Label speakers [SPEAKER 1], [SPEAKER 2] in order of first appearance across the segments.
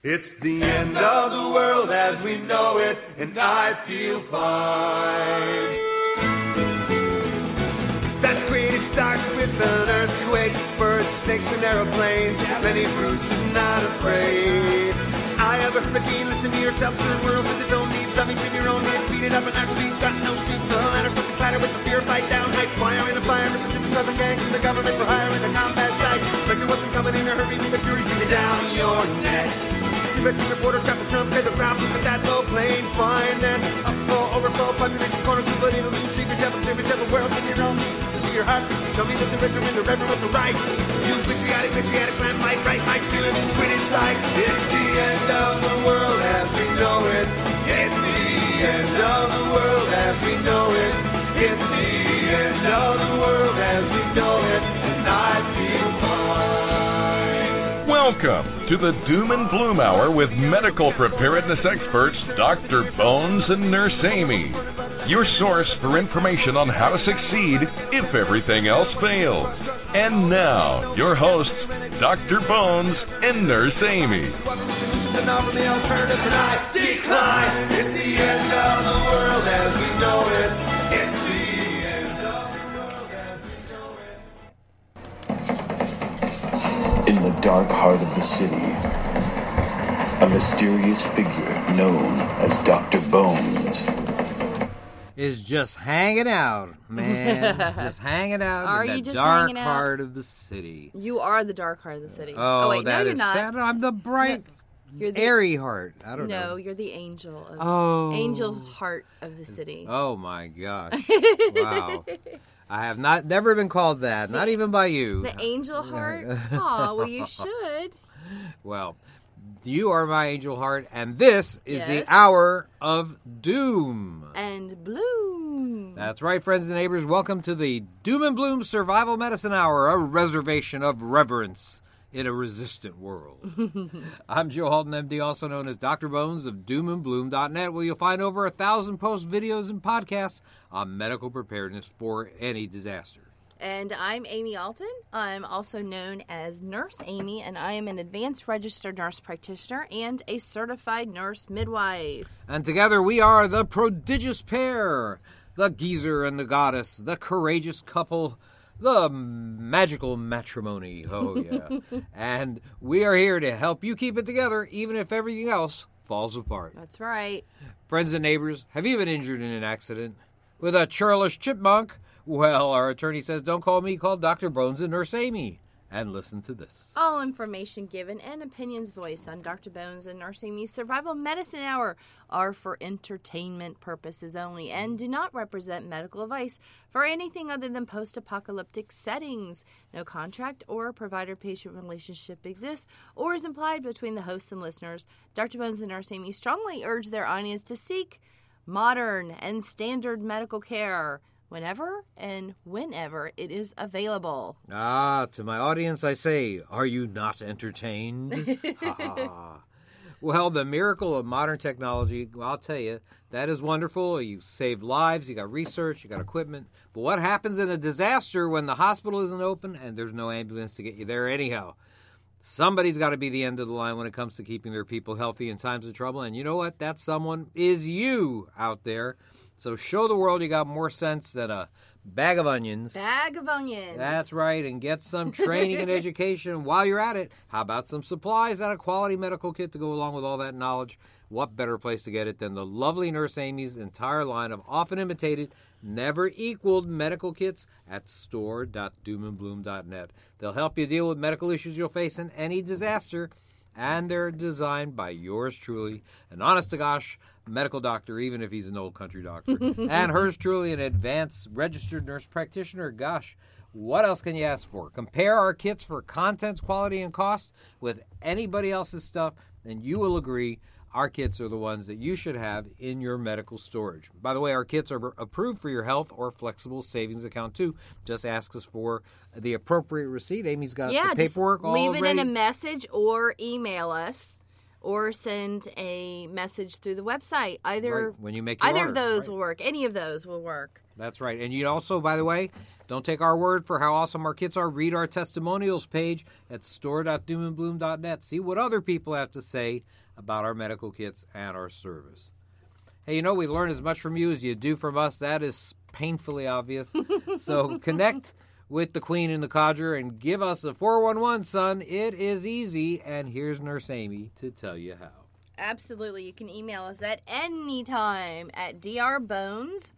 [SPEAKER 1] It's the end of the world as we know it, and I feel fine. That creative starts with an earthquake, birds, snakes, and aeroplanes. Many brutes are not afraid. I have a fifteen, listen to yourself, turn world with its own needs. Something in your own head, beat it up and actually got no seats. The ladder from the clatter with the fear, fight down, hide, fire in the fire, with the super southern gangs, the government for hire in the combat site. But there wasn't coming in a hurry, a fury, it down your neck. Convention reporter trap the Trump, pay the ground, but that low plane fine. Then upfall, overflow, population corner, two, but it'll be secret devil, secret devil, world in your own. To see your heart, tell me the are in the reverend with the right. You patriotic, patriotic, plan, might, right, might, feeling sweet inside. It's the end of the world as we know it. It's the end of the world as we know it. It's the end of the world as we know it.
[SPEAKER 2] Welcome to the Doom and Bloom Hour with medical preparedness experts Dr. Bones and Nurse Amy. Your source for information on how to succeed if everything else fails. And now, your hosts, Dr. Bones and Nurse Amy.
[SPEAKER 1] Decline. It's the end of the world as we know it.
[SPEAKER 3] In the dark heart of the city, a mysterious figure known as Dr. Bones
[SPEAKER 4] is just hanging out, man. just hanging out
[SPEAKER 5] Are
[SPEAKER 4] in
[SPEAKER 5] you
[SPEAKER 4] the
[SPEAKER 5] just
[SPEAKER 4] dark
[SPEAKER 5] hanging out?
[SPEAKER 4] heart of the city.
[SPEAKER 5] You are the dark heart of the city.
[SPEAKER 4] Oh, oh
[SPEAKER 5] wait,
[SPEAKER 4] that
[SPEAKER 5] no, you're
[SPEAKER 4] is
[SPEAKER 5] not.
[SPEAKER 4] sad. I'm the bright,
[SPEAKER 5] You're the
[SPEAKER 4] airy heart. I don't
[SPEAKER 5] no,
[SPEAKER 4] know.
[SPEAKER 5] No, you're the angel. Of,
[SPEAKER 4] Oh.
[SPEAKER 5] angel heart of the city.
[SPEAKER 4] Oh my gosh! wow, I have not never been called that, not even by you.
[SPEAKER 5] The angel heart. oh, well, you should.
[SPEAKER 4] Well, you are my angel heart, and this is
[SPEAKER 5] Yes.
[SPEAKER 4] the hour of doom.
[SPEAKER 5] And bloom.
[SPEAKER 4] That's right, friends and neighbors. Welcome to the Doom and Bloom Survival Medicine Hour, a reservation of reverence in a resistant world. I'm Joe Alton, MD, also known as Dr. Bones of doomandbloom.net, where you'll find over a thousand posts, videos, and podcasts on medical preparedness for any disaster.
[SPEAKER 5] And I'm Amy Alton. I'm also known as Nurse Amy, and I am an advanced registered nurse practitioner and a certified nurse midwife.
[SPEAKER 4] And together we are the prodigious pair, the geezer and the goddess, the courageous couple, the magical matrimony. Oh, yeah. and we are here to help you keep it together, even if everything else falls apart.
[SPEAKER 5] That's right.
[SPEAKER 4] Friends and neighbors, have you been injured in an accident? With a churlish chipmunk? Well, our attorney says don't call me, call Dr. Bones and Nurse Amy. And listen to this.
[SPEAKER 5] All information given and opinions voiced on Dr. Bones and Nurse Amy's Survival Medicine Hour are for entertainment purposes only and do not represent medical advice for anything other than post apocalyptic settings. No contract or provider patient relationship exists or is implied between the hosts and listeners. Dr. Bones and Nurse Amy strongly urge their audience to seek modern and standard medical care whenever and whenever it is available.
[SPEAKER 4] Ah, to my audience, I say, are you not entertained? Well, the miracle of modern technology, well, I'll tell you, that is wonderful. You save lives, you got research, you got equipment. But what happens in a disaster when the hospital isn't open and there's no ambulance to get you there anyhow? Somebody's got to be the end of the line when it comes to keeping their people healthy in times of trouble. And you know what? That someone is you out there. So show the world you got more sense than a bag of onions.
[SPEAKER 5] Bag of onions.
[SPEAKER 4] That's right, and get some training and education while you're at it. How about some supplies and a quality medical kit to go along with all that knowledge? What better place to get it than the lovely Nurse Amy's entire line of often imitated, never equaled medical kits at store.doomandbloom.net. They'll help you deal with medical issues you'll face in any disaster, and they're designed by yours truly, an honest to gosh medical doctor, even if he's an old country doctor, and hers truly, an advanced registered nurse practitioner. Gosh, what else can you ask for? Compare our kits for contents, quality, and cost with anybody else's stuff, and you will agree our kits are the ones that you should have in your medical storage. By the way, our kits are approved for your health or flexible savings account too. Just ask us for the appropriate receipt. Amy's got
[SPEAKER 5] yeah,
[SPEAKER 4] the paperwork all
[SPEAKER 5] leave it
[SPEAKER 4] ready.
[SPEAKER 5] in a message or email us or send a message through the website. Either
[SPEAKER 4] Right, when you make your
[SPEAKER 5] either
[SPEAKER 4] order,
[SPEAKER 5] of those
[SPEAKER 4] right.
[SPEAKER 5] will work. Any of those will work.
[SPEAKER 4] That's right. And you also, by the way, Don't take our word for how awesome our kits are. Read our testimonials page at store.doomandbloom.net. See what other people have to say about our medical kits and our service. Hey, you know, we learn as much from you as you do from us. That is painfully obvious. so connect with the Queen and the Codger and give us a 411, son. It is easy. And here's Nurse Amy to tell you how.
[SPEAKER 5] Absolutely. You can email us at any time at drbones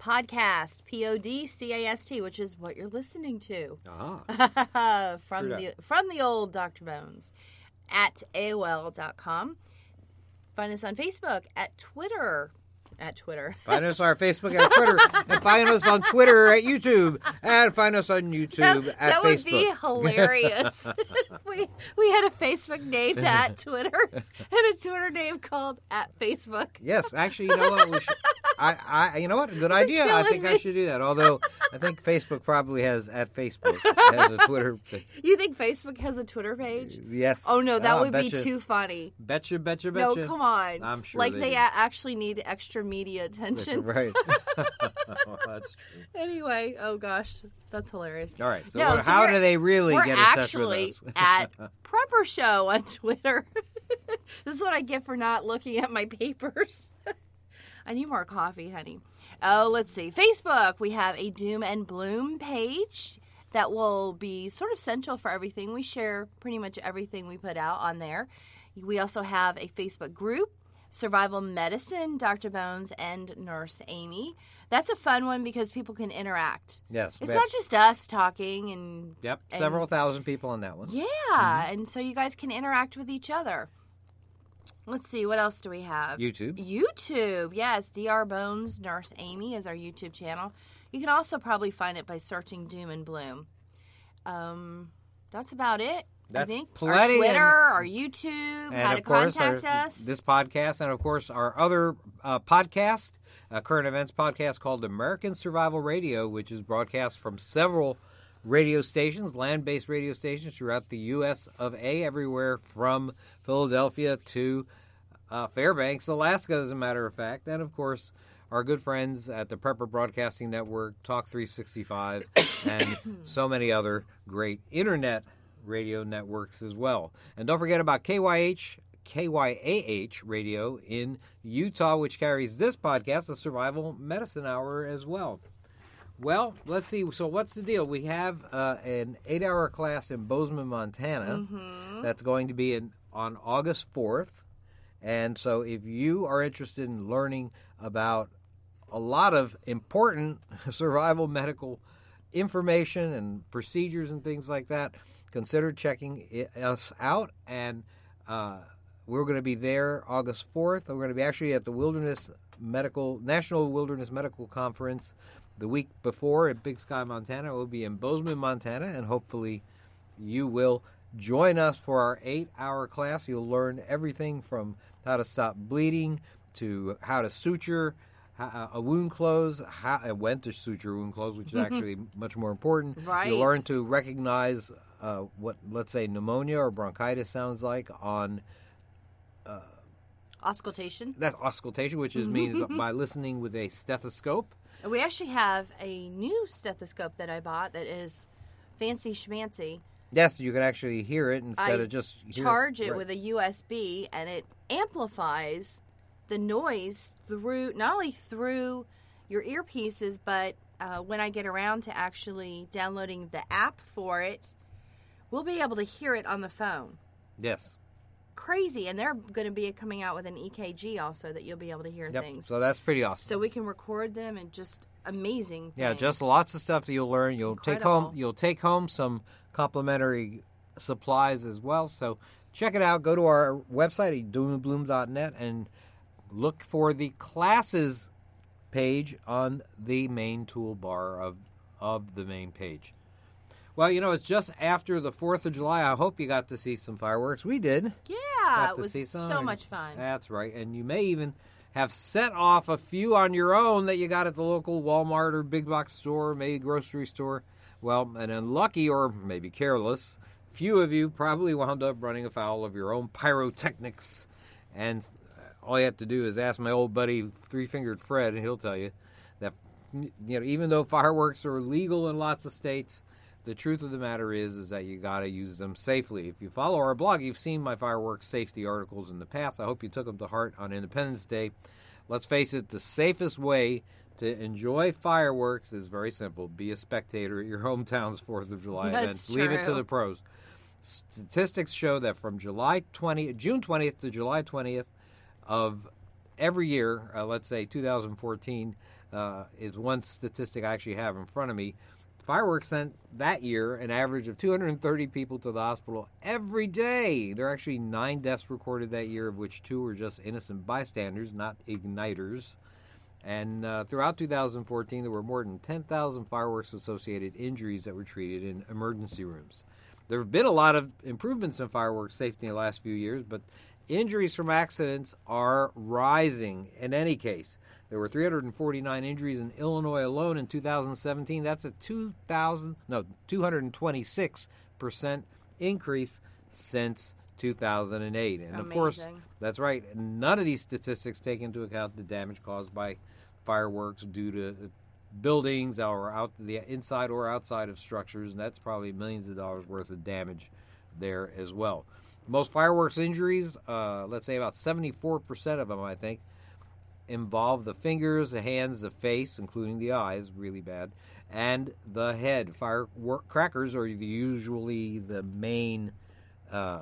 [SPEAKER 5] podcast p o d c a s t, which is what you're listening to
[SPEAKER 4] Ah,
[SPEAKER 5] from
[SPEAKER 4] True
[SPEAKER 5] the from the old Dr. Bones at AOL.com. Find us on Facebook, at Twitter, at Twitter.
[SPEAKER 4] find us on our Facebook at Twitter, and find us on Twitter at YouTube, and find us on YouTube at Facebook.
[SPEAKER 5] that would be hilarious. we we had a Facebook named at Twitter and a Twitter name called at Facebook.
[SPEAKER 4] Yes, actually, you know what? We should, I, I, you know what? Good idea. I think I should do that. Although I think Facebook probably has at Facebook has a Twitter. thing.
[SPEAKER 5] You think Facebook has a Twitter page?
[SPEAKER 4] Yes.
[SPEAKER 5] Oh no, that
[SPEAKER 4] Ah,
[SPEAKER 5] would be too funny.
[SPEAKER 4] Betcha, betcha, betcha.
[SPEAKER 5] No, come on.
[SPEAKER 4] I'm sure
[SPEAKER 5] Like
[SPEAKER 4] they
[SPEAKER 5] they, actually need extra media attention.
[SPEAKER 4] Right. That's true.
[SPEAKER 5] Anyway, oh gosh, that's hilarious.
[SPEAKER 4] All right. So,
[SPEAKER 5] No,
[SPEAKER 4] what-
[SPEAKER 5] so
[SPEAKER 4] how do they really get in touch
[SPEAKER 5] actually
[SPEAKER 4] with us?
[SPEAKER 5] at Prepper Show on Twitter. this is what I get for not looking at my papers. I need more coffee, honey. Oh, let's see. Facebook, we have a Doom and Bloom page that will be sort of central for everything. We share pretty much everything we put out on there. We also have a Facebook group, Survival Medicine, Dr. Bones, and Nurse Amy. That's a fun one because people can interact.
[SPEAKER 4] yes.
[SPEAKER 5] It's not just us talking and
[SPEAKER 4] Yep.
[SPEAKER 5] and-
[SPEAKER 4] Several thousand people on that one.
[SPEAKER 5] yeah,
[SPEAKER 4] Mm-hmm.
[SPEAKER 5] and so you guys can interact with each other. Let's see, what else do we have?
[SPEAKER 4] YouTube.
[SPEAKER 5] YouTube, yes. Dr. Bones Nurse Amy is our YouTube channel. You can also probably find it by searching Doom and Bloom. Um, that's about it.
[SPEAKER 4] That's
[SPEAKER 5] I think
[SPEAKER 4] plenty,
[SPEAKER 5] our
[SPEAKER 4] and-
[SPEAKER 5] Twitter, our YouTube,
[SPEAKER 4] And
[SPEAKER 5] how
[SPEAKER 4] of
[SPEAKER 5] to
[SPEAKER 4] course,
[SPEAKER 5] contact
[SPEAKER 4] our,
[SPEAKER 5] us.
[SPEAKER 4] this podcast, and of course, our other uh, podcast, a current events podcast called American Survival Radio, which is broadcast from several radio stations, land based radio stations throughout the U.S. of A., everywhere from Philadelphia to uh, Fairbanks, Alaska, as a matter of fact. And of course, our good friends at the Prepper Broadcasting Network, Talk 365, and so many other great internet radio networks as well. And don't forget about KYH. KYAH radio in Utah, which carries this podcast, the Survival Medicine Hour, as well. Well, let's see. So, what's the deal? We have uh, an eight-hour class in Bozeman, Montana. That's going to be in, on August fourth. And so, if you are interested in learning about a lot of important survival medical information and procedures and things like that, consider checking i- us out. And uh, we're going to be there August 4th. We're going to be actually at the Wilderness Medical National Wilderness Medical Conference the week before at Big Sky, Montana. We'll be in Bozeman, Montana, and hopefully you will join us for our eight hour class. You'll learn everything from how to stop bleeding to how to suture a wound close, how, and when to suture wound close, which is actually much more important.
[SPEAKER 5] Right.
[SPEAKER 4] You'll learn to recognize uh, what, let's say, pneumonia or bronchitis sounds like on
[SPEAKER 5] Auscultation.
[SPEAKER 4] that auscultation, which is means by listening with a stethoscope.
[SPEAKER 5] We actually have a new stethoscope that I bought that is fancy schmancy.
[SPEAKER 4] Yes, you can actually hear it instead
[SPEAKER 5] I
[SPEAKER 4] of just
[SPEAKER 5] charge it
[SPEAKER 4] right.
[SPEAKER 5] with a USB and it amplifies the noise through not only through your earpieces, but uh, when I get around to actually downloading the app for it, we'll be able to hear it on the phone.
[SPEAKER 4] yes.
[SPEAKER 5] Crazy, and they're going to be coming out with an EKG also that you'll be able to hear
[SPEAKER 4] Yep.
[SPEAKER 5] things.
[SPEAKER 4] So that's pretty awesome.
[SPEAKER 5] So we can record them and just amazing.
[SPEAKER 4] Yeah,
[SPEAKER 5] things.
[SPEAKER 4] just lots of stuff that you'll learn. You'll take home you'll take home some complimentary supplies as well. So check it out. Go to our website at doomandbloom.net and look for the classes page on the main toolbar of of the main page. Well, you know, it's just after the 4th of July. I hope you got to see some fireworks. We did.
[SPEAKER 5] Yeah,
[SPEAKER 4] Got
[SPEAKER 5] it was so much fun.
[SPEAKER 4] That's right. And you may even have set off a few on your own that you got at the local Walmart or big box store, maybe grocery store. Well, an unlucky or maybe careless few of you probably wound up running afoul of your own pyrotechnics. And all you have to do is ask my old buddy Three Fingered Fred, and he'll tell you that you know, even though fireworks are legal in lots of states, the truth of the matter is is that you got to use them safely. If you follow our blog, you've seen my fireworks safety articles in the past. I hope you took them to heart on Independence Day. Let's face it, the safest way to enjoy fireworks is very simple. Be a spectator at your hometown's 4th of July
[SPEAKER 5] That's
[SPEAKER 4] events. Leave it to the pros. Statistics show that from July 20 June 20th to July 20th of every year, uh, let's say 2014 uh, is one statistic I actually have in front of me. Fireworks sent that year an average of 230 people to the hospital every day. There are actually nine deaths recorded that year, of which two were just innocent bystanders, not igniters. And uh, throughout 2014, there were more than 10,000 fireworks associated injuries that were treated in emergency rooms. There have been a lot of improvements in fireworks safety in the last few years, but injuries from accidents are rising in any case. There were 349 injuries in Illinois alone in 2017. That's a 2,000 no 226 percent increase since 2008. And of course, that's right. None of these statistics take into account the damage caused by fireworks due to buildings or out the inside or outside of structures, and that's probably millions of dollars worth of damage there as well. Most fireworks injuries, uh, let's say about 74% of them, I think, involve the fingers, the hands, the face, including the eyes, really bad, and the head. Firecrackers are usually the main uh,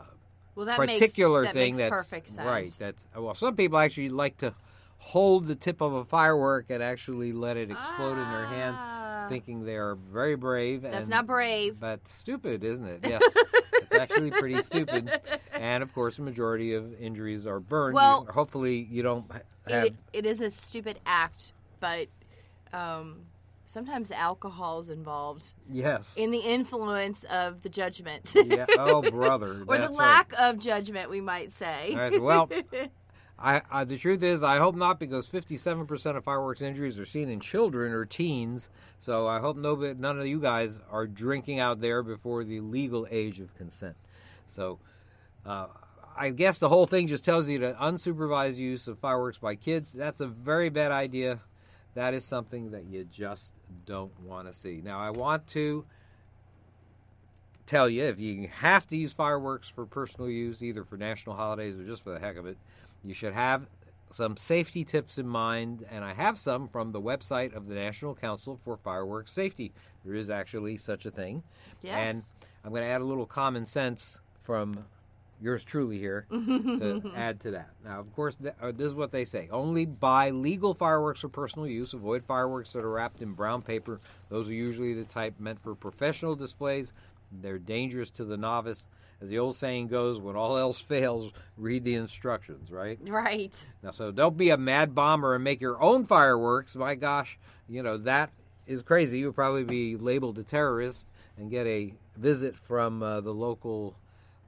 [SPEAKER 5] Well, that
[SPEAKER 4] particular
[SPEAKER 5] makes, that
[SPEAKER 4] thing
[SPEAKER 5] makes
[SPEAKER 4] that's
[SPEAKER 5] perfect sense.
[SPEAKER 4] right. That's well, some people actually like to hold the tip of a firework and actually let it explode in their hand,
[SPEAKER 5] Ah.
[SPEAKER 4] Thinking they are very brave.
[SPEAKER 5] That's
[SPEAKER 4] and,
[SPEAKER 5] not brave.
[SPEAKER 4] But stupid, isn't it? Yes, it's actually pretty stupid. And of course, the majority of injuries are burned.
[SPEAKER 5] Well-
[SPEAKER 4] You- hopefully, you don't have.
[SPEAKER 5] it, it is a stupid act, but um, sometimes alcohol is involved
[SPEAKER 4] yes.
[SPEAKER 5] in the influence of the judgment.
[SPEAKER 4] yeah. Oh, brother.
[SPEAKER 5] or the
[SPEAKER 4] that's right.
[SPEAKER 5] lack of judgment, we might say.
[SPEAKER 4] All right, well, I, I the truth is I hope not because 57% of fireworks injuries are seen in children or teens. So I hope nobody, none of you guys are drinking out there before the legal age of consent. So uh, I guess the whole thing just tells you that unsupervised use of fireworks by kids that's a very bad idea. That is something that you just don't want to see. Now I want to tell you if you have to use fireworks for personal use, either for national holidays or just for the heck of it, you should have some safety tips in mind. And I have some from the website of the National Council for Fireworks Safety. There is actually such a thing.
[SPEAKER 5] Yes.
[SPEAKER 4] And I'm going to add a little common sense from yours truly here to add to that. Now, of course, th- uh, this is what they say only buy legal fireworks for personal use. Avoid fireworks that are wrapped in brown paper. Those are usually the type meant for professional displays. They're dangerous to the novice. As the old saying goes, when all else fails, read the instructions, right?
[SPEAKER 5] right.
[SPEAKER 4] Now, so don't be a mad bomber and make your own fireworks. My gosh, you know, that is crazy. You'll probably be labeled a terrorist and get a visit from uh, the local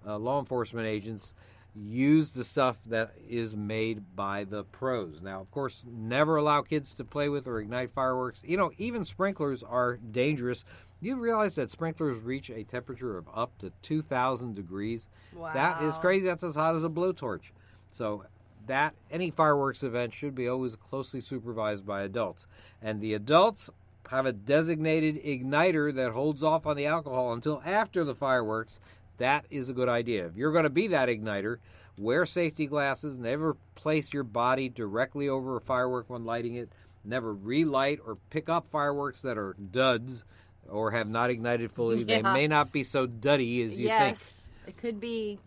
[SPEAKER 4] uh, law enforcement agents. Use the stuff that is made by the pros. Now, of course, never allow kids to play with or ignite fireworks. You know, even sprinklers are dangerous. Do you realize that sprinklers reach a temperature of up to 2,000 degrees? Wow. That is crazy. That's as hot as a blowtorch. So that any fireworks event should be always closely supervised by adults. And the adults have a designated igniter that holds off on the alcohol until after the fireworks. That is a good idea. If you're going to be that igniter, wear safety glasses, never place your body directly over a firework when lighting it, never relight or pick up fireworks that are duds or have not ignited fully. They may not be so duddy as you think.
[SPEAKER 5] yes. It could be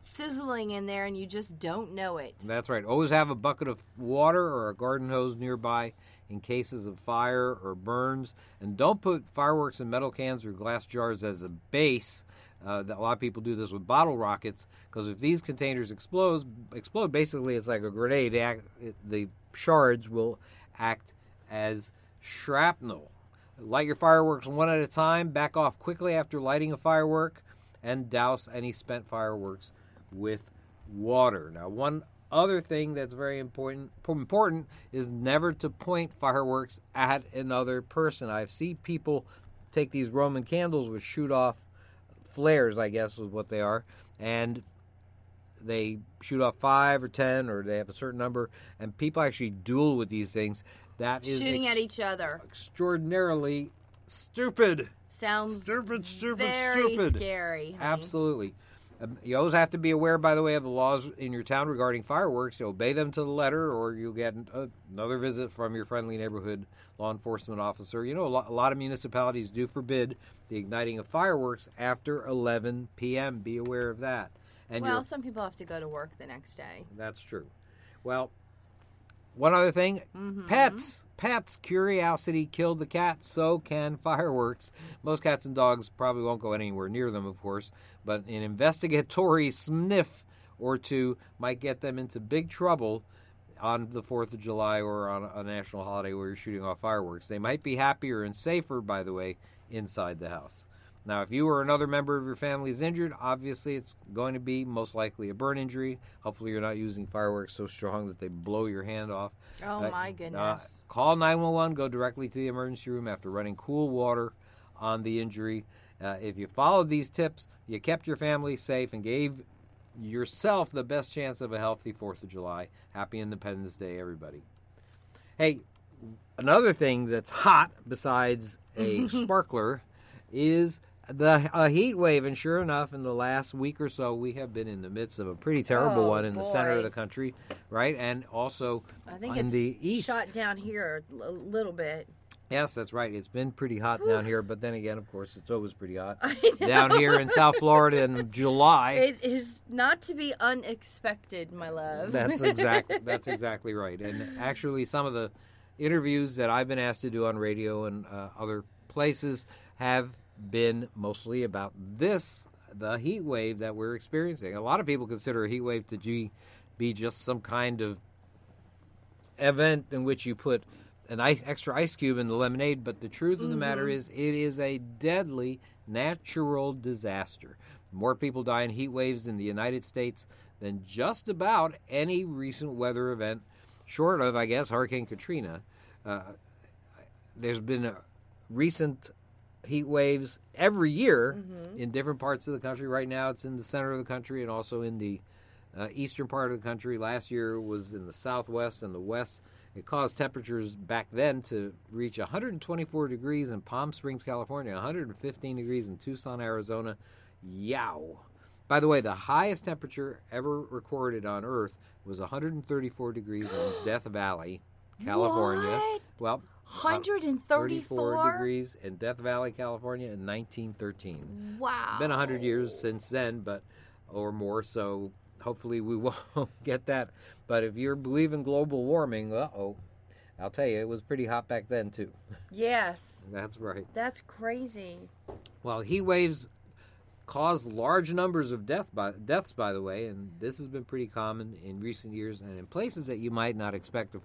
[SPEAKER 5] sizzling in there and you just don't know it.
[SPEAKER 4] That's right. Always have a bucket of water or a garden hose nearby in cases of fire or burns. And don't put fireworks in metal cans or glass jars as a base. Uh, a lot of people do this with bottle rockets because if these containers explode, explode basically it's like a grenade. Act, it, the shards will act as shrapnel. Light your fireworks one at a time. Back off quickly after lighting a firework, and douse any spent fireworks with water. Now, one other thing that's very important important is never to point fireworks at another person. I've seen people take these Roman candles which shoot off flares, I guess is what they are, and they shoot off five or ten, or they have a certain number, and people actually duel with these things. That is
[SPEAKER 5] Shooting
[SPEAKER 4] ex-
[SPEAKER 5] at each other
[SPEAKER 4] extraordinarily stupid.
[SPEAKER 5] sounds
[SPEAKER 4] Stupid, stupid,
[SPEAKER 5] very
[SPEAKER 4] stupid.
[SPEAKER 5] scary. honey.
[SPEAKER 4] Absolutely. Um, You always have to be aware, by the way, of the laws in your town regarding fireworks. You obey them to the letter, or you'll get another visit from your friendly neighborhood law enforcement officer. You know, a lot, a lot of municipalities do forbid the igniting of fireworks after 11 p.m. Be aware of that. And
[SPEAKER 5] Well, some people have to go to work the next day.
[SPEAKER 4] that's true. Well, one other thing
[SPEAKER 5] Mm-hmm.
[SPEAKER 4] pets. Pets. Curiosity killed the cat, so can fireworks. Most cats and dogs probably won't go anywhere near them, of course, but an investigatory sniff or two might get them into big trouble on the 4th of July or on a national holiday where you're shooting off fireworks. They might be happier and safer, by the way, inside the house. Now, if you or another member of your family is injured, obviously it's going to be most likely a burn injury. Hopefully, you're not using fireworks so strong that they blow your hand off.
[SPEAKER 5] Oh
[SPEAKER 4] Uh,
[SPEAKER 5] my
[SPEAKER 4] uh,
[SPEAKER 5] goodness.
[SPEAKER 4] call 911, go directly to the emergency room after running cool water on the injury. Uh, if you followed these tips, you kept your family safe and gave yourself the best chance of a healthy 4th of July. Happy Independence Day, everybody. Hey, another thing that's hot besides a sparkler is the a heat wave and sure enough in the last week or so we have been in the midst of a pretty terrible
[SPEAKER 5] Oh,
[SPEAKER 4] one in the center of the country right? And also
[SPEAKER 5] I think
[SPEAKER 4] in
[SPEAKER 5] it's
[SPEAKER 4] the east.
[SPEAKER 5] shot down here a little bit.
[SPEAKER 4] yes that's right. It's been pretty hot down here but then again of course it's always pretty hot down here in south florida in july.
[SPEAKER 5] It is not to be unexpected, my love.
[SPEAKER 4] That's exactly that's exactly right. And actually, some of the interviews that I've been asked to do on radio and uh, other places have been mostly about this, the heat wave that we're experiencing. A lot of people consider a heat wave to be, be just some kind of event in which you put an ice, extra ice cube in the lemonade, but the truth of the matter is, it is a deadly natural disaster. More people die in heat waves in the United States than just about any recent weather event, short of, I guess, Hurricane Katrina. Uh, there's been a recent heat waves every year in different parts of the country. Right now, it's in the center of the country and also in the uh, eastern part of the country. Last year was in the southwest and the west. It caused temperatures back then to reach 124 degrees in Palm Springs, California, 115 degrees in Tucson, Arizona. Yow. By the way, the highest temperature ever recorded on Earth was 134 degrees in Death Valley, California.
[SPEAKER 5] What?
[SPEAKER 4] Well,
[SPEAKER 5] 134
[SPEAKER 4] degrees in Death Valley, California in 1913.
[SPEAKER 5] Wow.
[SPEAKER 4] It's been 100 years since then, but or more, so hopefully we won't get that. But if you're believing global warming, uh-oh. I'll tell you, it was pretty hot back then too.
[SPEAKER 5] Yes.
[SPEAKER 4] That's right.
[SPEAKER 5] That's crazy.
[SPEAKER 4] Well, heat waves cause large numbers of death by, deaths, by the way, and this has been pretty common in recent years and in places that you might not expect.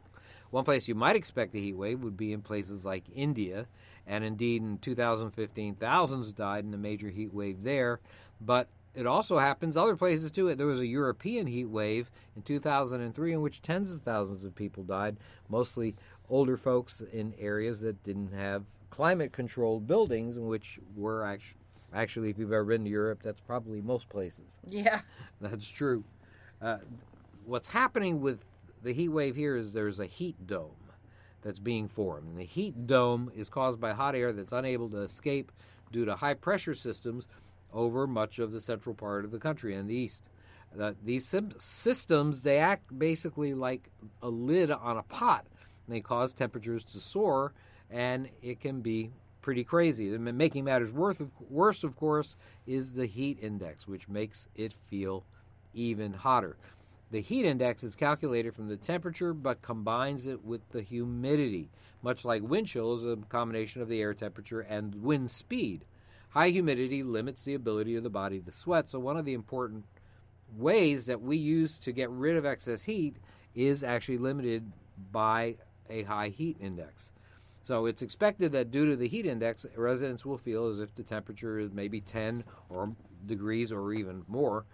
[SPEAKER 4] One place you might expect a heat wave would be in places like India, and indeed in 2015, thousands died in a major heat wave there. But it also happens other places too. There was a European heat wave in 2003 in which tens of thousands of people died, mostly older folks in areas that didn't have climate controlled buildings, in which were actually, actually, if you've ever been to Europe, that's probably most places.
[SPEAKER 5] Yeah.
[SPEAKER 4] That's true. Uh, what's happening with the heat wave here is there's a heat dome that's being formed. And the heat dome is caused by hot air that's unable to escape due to high pressure systems over much of the central part of the country and the east. Uh, these systems they act basically like a lid on a pot. They cause temperatures to soar, and it can be pretty crazy. And making matters worse, of, worse, of course, is the heat index, which makes it feel even hotter. The heat index is calculated from the temperature but combines it with the humidity. Much like wind chill is a combination of the air temperature and wind speed. High humidity limits the ability of the body to sweat, so one of the important ways that we use to get rid of excess heat is actually limited by a high heat index. So it's expected that due to the heat index, residents will feel as if the temperature is maybe 10 or degrees or even more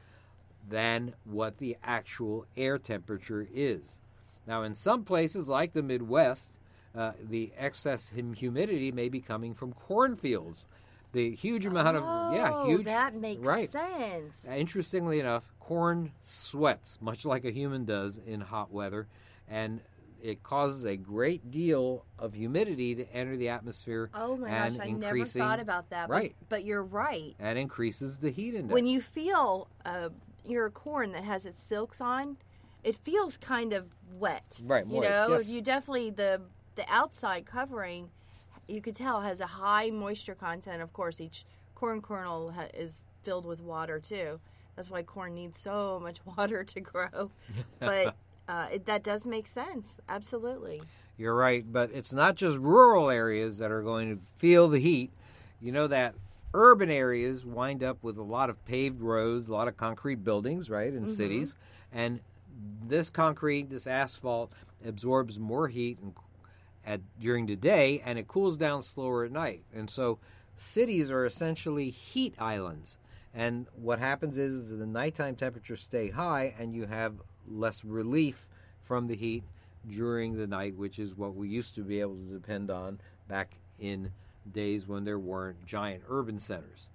[SPEAKER 4] than what the actual air temperature is. Now, in some places like the Midwest, uh, the excess hum- humidity may be coming from cornfields. The huge amount of yeah,
[SPEAKER 5] Oh,
[SPEAKER 4] huge
[SPEAKER 5] That makes
[SPEAKER 4] right.
[SPEAKER 5] sense.
[SPEAKER 4] Interestingly enough, corn sweats much like a human does in hot weather, and it causes a great deal of humidity to enter the atmosphere.
[SPEAKER 5] Oh my
[SPEAKER 4] and
[SPEAKER 5] gosh, I never thought about that. but-
[SPEAKER 4] Right.
[SPEAKER 5] But, you're right.
[SPEAKER 4] And increases the heat index.
[SPEAKER 5] When you feel uh, your corn that has its silks on, it feels kind of wet.
[SPEAKER 4] Right,
[SPEAKER 5] You
[SPEAKER 4] moist,
[SPEAKER 5] know,
[SPEAKER 4] yes.
[SPEAKER 5] you definitely the the outside covering, you could tell has a high moisture content. Of course, each corn kernel ha- is filled with water too. That's why corn needs so much water to grow. But uh, it, that does make sense. Absolutely.
[SPEAKER 4] You're right, but it's not just rural areas that are going to feel the heat. You know that urban areas wind up with a lot of paved roads, a lot of concrete buildings, right, in mm-hmm. cities, and this concrete, this asphalt, absorbs more heat and, at during the day, and it cools down slower at night. And so, cities are essentially heat islands. And what happens is, is the nighttime temperatures stay high, and you have less relief from the heat during the night, which is what we used to be able to depend on back in days when there weren't giant urban centers.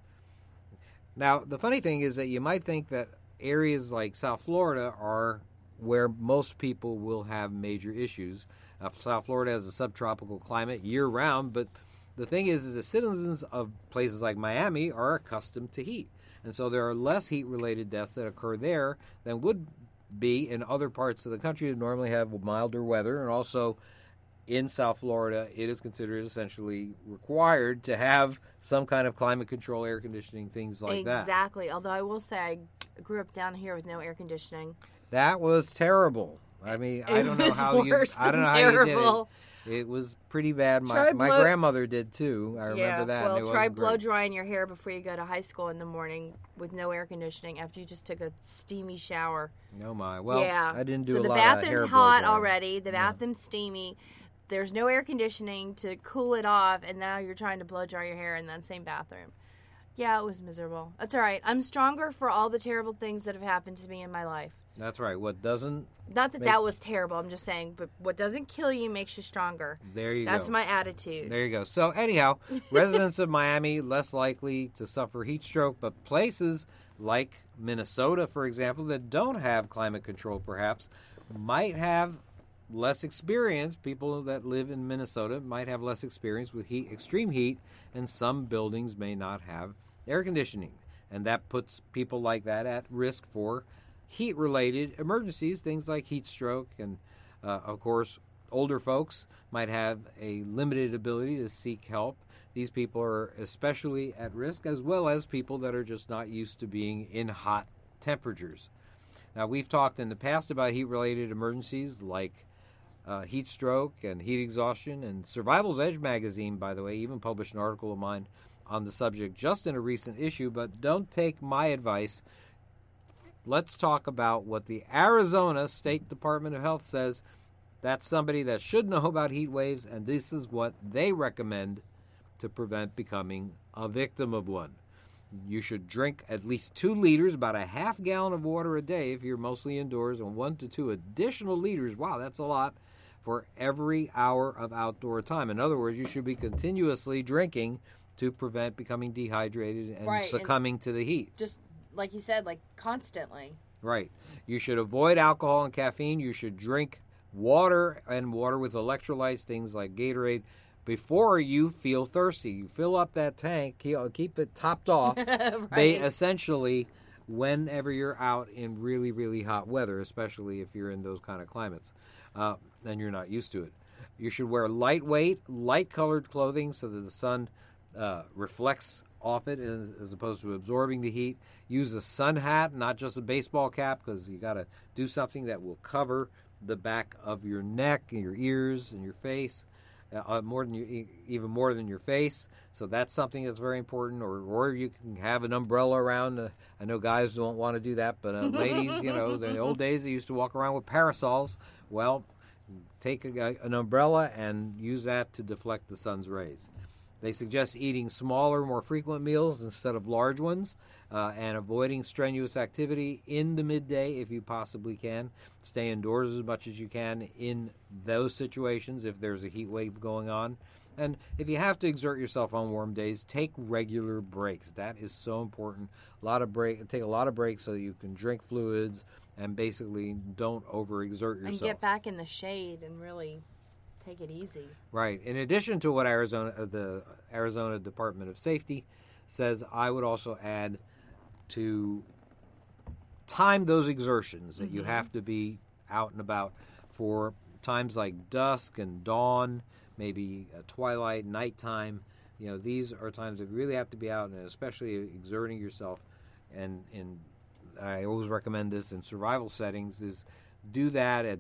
[SPEAKER 4] Now, the funny thing is that you might think that areas like South Florida are where most people will have major issues. South Florida has a subtropical climate year round, but the thing is, is the citizens of places like Miami are accustomed to heat, and so there are less heat-related deaths that occur there than would be in other parts of the country that normally have milder weather, and also in South Florida, it is considered essentially required to have some kind of climate control, air conditioning, things like that.
[SPEAKER 5] exactly. Although I will say I grew up down here with no air conditioning.
[SPEAKER 4] That was terrible. I mean, I
[SPEAKER 5] It
[SPEAKER 4] don't know
[SPEAKER 5] was
[SPEAKER 4] how you. I don't
[SPEAKER 5] than
[SPEAKER 4] know how you
[SPEAKER 5] terrible.
[SPEAKER 4] did it. It was pretty bad. My
[SPEAKER 5] Try
[SPEAKER 4] my
[SPEAKER 5] blow-
[SPEAKER 4] grandmother did too. I remember
[SPEAKER 5] yeah,
[SPEAKER 4] that.
[SPEAKER 5] well, try blow
[SPEAKER 4] great.
[SPEAKER 5] drying your hair before you go to high school in the morning with no air conditioning after you just took a steamy shower.
[SPEAKER 4] No my. Well,
[SPEAKER 5] yeah,
[SPEAKER 4] I didn't do
[SPEAKER 5] so
[SPEAKER 4] a
[SPEAKER 5] the
[SPEAKER 4] lot of hair
[SPEAKER 5] bathroom's hot already. The bathroom's steamy. There's no air conditioning to cool it off, and now you're trying to blow dry your hair in that same bathroom. Yeah, it was miserable. That's all right. I'm stronger for all the terrible things that have happened to me in my life.
[SPEAKER 4] That's right. What doesn't?
[SPEAKER 5] Not that
[SPEAKER 4] Make-
[SPEAKER 5] that was terrible. I'm just saying, but what doesn't kill you makes you stronger.
[SPEAKER 4] There you
[SPEAKER 5] That's
[SPEAKER 4] go.
[SPEAKER 5] That's my attitude.
[SPEAKER 4] There you go. So anyhow, residents of Miami less likely to suffer heat stroke, but places like Minnesota, for example, that don't have climate control, perhaps, might have less experience. People that live in Minnesota might have less experience with heat, extreme heat, and some buildings may not have air conditioning, and that puts people like that at risk for heat-related emergencies, things like heat stroke, and uh, of course, older folks might have a limited ability to seek help. These people are especially at risk, as well as people that are just not used to being in hot temperatures. Now, we've talked in the past about heat related emergencies like uh, heat stroke and heat exhaustion. And Survivor's Edge magazine, by the way, even published an article of mine on the subject just in a recent issue. But don't take my advice. Let's talk about what the Arizona State Department of Health says. That's somebody that should know about heat waves, and this is what they recommend to prevent becoming a victim of one. You should drink at least two liters, about a half gallon of water a day if you're mostly indoors, and one to two additional liters. Wow, that's a lot for every hour of outdoor time. In other words, you should be continuously drinking to prevent becoming dehydrated and
[SPEAKER 5] Right, and-
[SPEAKER 4] succumbing to the heat.
[SPEAKER 5] Just like you said, like constantly.
[SPEAKER 4] Right. You should avoid alcohol and caffeine. You should drink water and water with electrolytes, things like Gatorade, before you feel thirsty. You fill up that tank, keep keep it topped off. They essentially, whenever you're out in really, really hot weather, especially if you're in those kind of climates, uh, and you're not used to it, you should wear lightweight, light colored clothing so that the sun uh, reflects off it as, as opposed to absorbing the heat. Use a sun hat, not just a baseball cap, because you got to do something that will cover the back of your neck and your ears and your face. Uh, more than your, e- even more than your face, so that's something that's very important. Or, or you can have an umbrella around. Uh, I know guys don't want to do that, but uh, ladies, you know, in the old days they used to walk around with parasols. Well, take a, an umbrella and use that to deflect the sun's rays. They suggest eating smaller, more frequent meals instead of large ones, uh, and avoiding strenuous activity in the midday if you possibly can. Stay indoors as much as you can in those situations if there's a heat wave going on. And if you have to exert yourself on warm days, take regular breaks. That is so important. A lot of break, take a lot of breaks so that you can drink fluids and basically don't overexert yourself.
[SPEAKER 5] And get back in the shade and really take it easy.
[SPEAKER 4] Right. In addition to what Arizona, uh, the Arizona Department of Safety says, I would also add to time those exertions that you have to be out and about for times like dusk and dawn, maybe uh, twilight, nighttime. You know, these are times that you really have to be out and especially exerting yourself. And, and I always recommend this in survival settings is do that at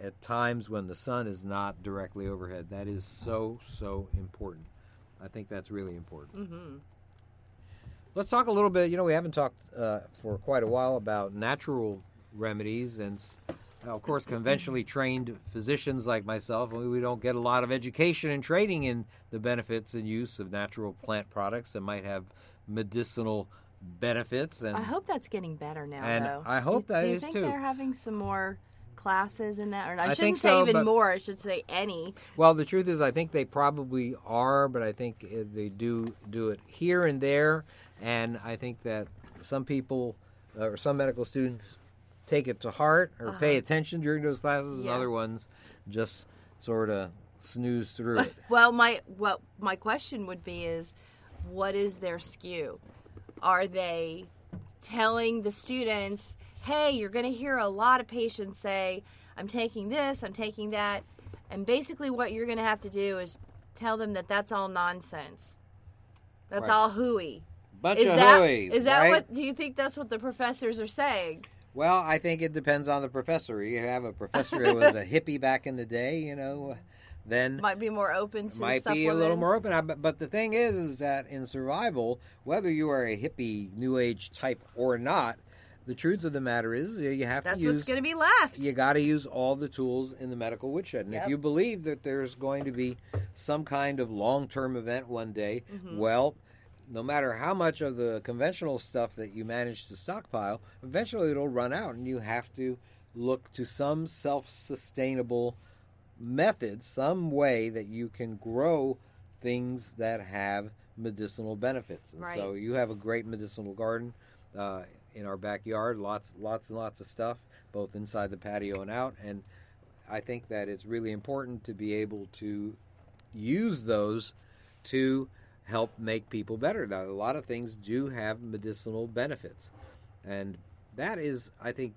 [SPEAKER 4] at times when the sun is not directly overhead. That is so so important. I think that's really important.
[SPEAKER 5] Mm-hmm.
[SPEAKER 4] Let's talk a little bit. You know, we haven't talked uh, for quite a while about natural remedies, and s- of course, conventionally trained physicians like myself, we don't get a lot of education and training in the benefits and use of natural plant products that might have medicinal benefits. And
[SPEAKER 5] I hope that's getting better now,
[SPEAKER 4] And
[SPEAKER 5] though.
[SPEAKER 4] I hope
[SPEAKER 5] do,
[SPEAKER 4] that
[SPEAKER 5] do you
[SPEAKER 4] is
[SPEAKER 5] think
[SPEAKER 4] too.
[SPEAKER 5] they're having some more classes in that? Or I,
[SPEAKER 4] I
[SPEAKER 5] shouldn't say
[SPEAKER 4] so,
[SPEAKER 5] even more. I should say any.
[SPEAKER 4] Well, the truth is, I think they probably are, but I think uh, they do do it here and there, and I think that some people uh, or some medical students take it to heart or pay attention during those classes, and
[SPEAKER 5] Uh-huh.
[SPEAKER 4] Other ones just sort of snooze through it.
[SPEAKER 5] Well, my well, my question would be is, what is their skew? Are they telling the students, "Hey, you're going to hear a lot of patients say, I'm taking this, I'm taking that," and basically what you're going to have to do is tell them that that's all nonsense. That's
[SPEAKER 4] Right.
[SPEAKER 5] all hooey.
[SPEAKER 4] Bunch
[SPEAKER 5] Is
[SPEAKER 4] of
[SPEAKER 5] that
[SPEAKER 4] hooey,
[SPEAKER 5] is that
[SPEAKER 4] right?
[SPEAKER 5] what? Do you think that's what the professors are saying?
[SPEAKER 4] Well, I think it depends on the professor. You have a professor who was a hippie back in the day, you know, then
[SPEAKER 5] Might be more open to
[SPEAKER 4] might be a little more open. I- But but the thing is, is that in survival, whether you are a hippie, new age type or not, the truth of the matter is you have
[SPEAKER 5] That's
[SPEAKER 4] to use.
[SPEAKER 5] That's what's going to be left.
[SPEAKER 4] You got to use all the tools in the medical woodshed, and
[SPEAKER 5] Yep.
[SPEAKER 4] if you believe that there's going to be some kind of long-term event one day,
[SPEAKER 5] Mm-hmm.
[SPEAKER 4] well. No matter how much of the conventional stuff that you manage to stockpile, eventually it'll run out, and you have to look to some self-sustainable method, some way that you can grow things that have medicinal benefits. And
[SPEAKER 5] Right.
[SPEAKER 4] So you have a great medicinal garden uh, in our backyard, lots, lots and lots of stuff, both inside the patio and out. And I think that it's really important to be able to use those to help make people better. Now, a lot of things do have medicinal benefits, and that is, I think,